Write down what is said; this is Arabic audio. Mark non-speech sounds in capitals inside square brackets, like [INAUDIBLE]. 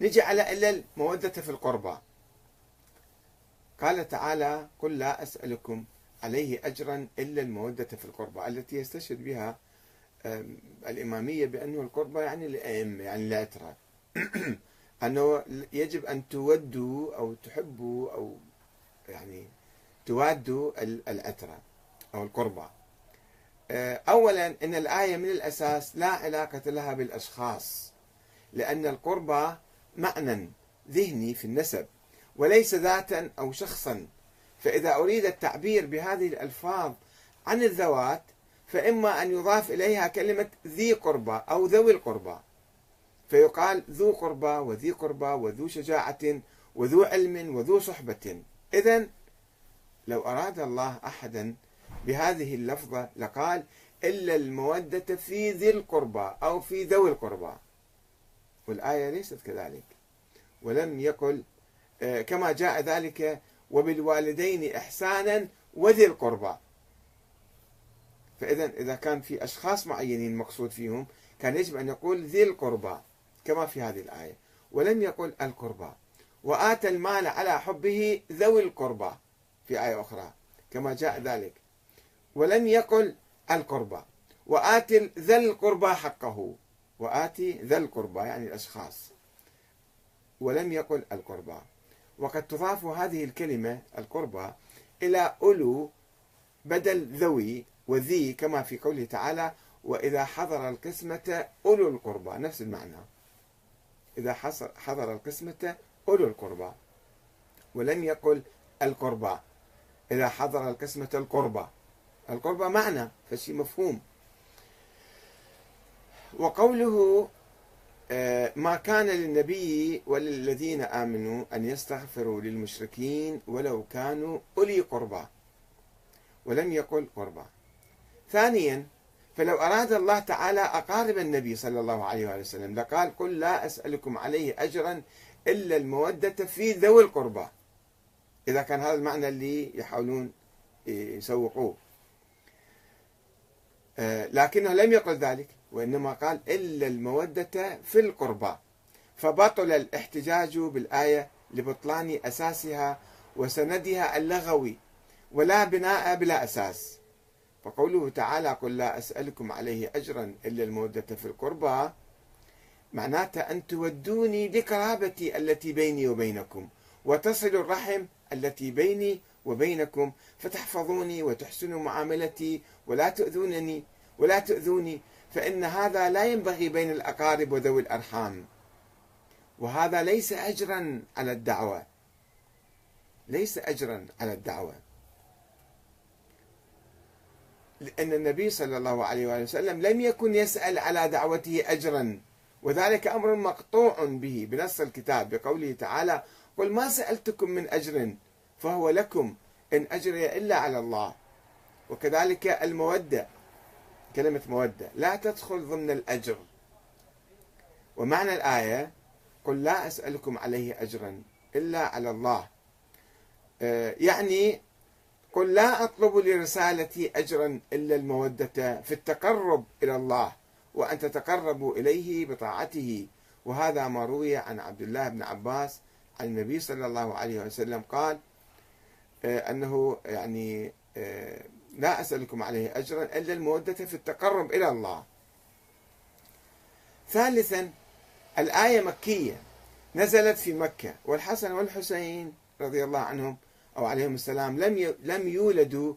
نجي على إلا المودة في القربى. قال تعالى قل لا أسألكم عليه أجرا إلا المودة في القربى التي يستشهد بها الإمامية بأنه القربى يعني الأئمة يعني العترة [CLEARS THROAT] أنه يجب أن تودوا أو تحبوا أو يعني توادوا العترة أو القربى. آه، أولا أن الآية من الأساس لا علاقة لها بالأشخاص لأن القربى معنى ذهني في النسب وليس ذاتا أو شخصا. فإذا أريد التعبير بهذه الألفاظ عن الذوات فإما أن يضاف إليها كلمة ذي قربى أو ذوي القربى. فيقال ذو قربى وذي قربى وذو شجاعة وذو علم وذو صحبة. إذا لو أراد الله أحدا بهذه اللفظة لقال إلا المودة في ذي القربى أو في ذوي القربى. والآية ليست كذلك. ولم يقل آه، كما جاء ذلك وبالوالدين إحسانا وذي القربى. فإذا إذا كان في أشخاص معينين مقصود فيهم كان يجب أن يقول ذي القربى كما في هذه الآية. ولم يقل القربى. وآتى المال على حبه ذوي القربى في آية أخرى كما جاء ذلك. ولم يقل القربى. وآتي ذا القربى حقه. وآتي ذا القربى يعني الأشخاص ولم يقل القربى. وقد تضاف هذه الكلمة القربى إلى أولو بدل ذوي وذي كما في قوله تعالى وإذا حضر القسمة أولو القربى. نفس المعنى. إذا حضر القسمة أولو القربى. ولم يقل القربى. إذا حضر القسمة القربى. القربى معنى فشي مفهوم. وقوله آه، ما كان للنبي وللذين آمنوا أن يستغفروا للمشركين ولو كانوا أولي قربى ولم يقل قربى. ثانيا فلو أراد الله تعالى أقارب النبي صلى الله عليه وسلم لقال قل لا أسألكم عليه أجرا إلا المودة في ذوي القربى. إذا كان هذا المعنى اللي يحاولون يسوقوه. آه، لكنه لم يقل ذلك. وإنما قال إلا المودة في القربى. فبطل الاحتجاج بالآية لبطلان أساسها وسندها اللغوي ولا بناء بلا أساس. فقوله تعالى قل لا أسألكم عليه أجرا إلا المودة في القربى معناته أن تودوني لقرابتي التي بيني وبينكم وتصل الرحم التي بيني وبينكم فتحفظوني وتحسنوا معاملتي ولا تؤذونني ولا تؤذوني فإن هذا لا ينبغي بين الأقارب وذوي الأرحام. وهذا ليس أجرا على الدعوة. ليس أجرا على الدعوة. لأن النبي صلى الله عليه وآله وسلم لم يكن يسأل على دعوته أجرا. وذلك أمر مقطوع به بنص الكتاب بقوله تعالى قل ما سألتكم من أجر فهو لكم إن أجري إلا على الله. وكذلك المودة. كلمة مودة. لا تدخل ضمن الأجر. ومعنى الآية قل لا أسألكم عليه أجرا إلا على الله. آه، يعني قل لا أطلب لرسالتي أجرا إلا المودة في التقرب إلى الله وأن تتقربوا إليه بطاعته. وهذا ما روي عن عبد الله بن عباس. عن النبي صلى الله عليه وسلم قال آه، أنه يعني آه، لا أسألكم عليه أجرا إلا المودة في التقرب إلى الله. ثالثا الآية مكية نزلت في مكة والحسن والحسين رضي الله عنهم أو عليهم السلام لم لم يولدوا